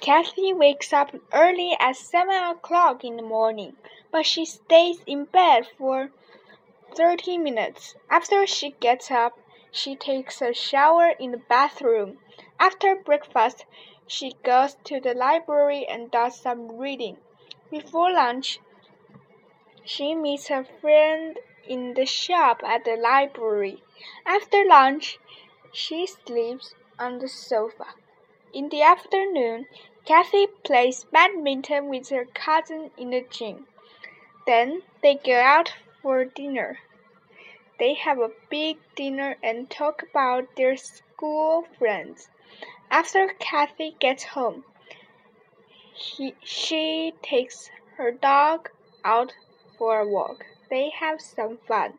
Kathy wakes up early at seven o'clock in the morning, but she stays in bed for thirty minutes. After she gets up, she takes a shower in the bathroom. After breakfast, she goes to the library and does some reading. Before lunch, she meets a friend in the shop at the library. After lunch, she sleeps on the sofa. In the afternoon, Kathy plays badminton with her cousin in the gym. Then they go out for dinner. They have a big dinner and talk about their school friends. After Kathy gets home, he, she takes her dog out for a walk. They have some fun.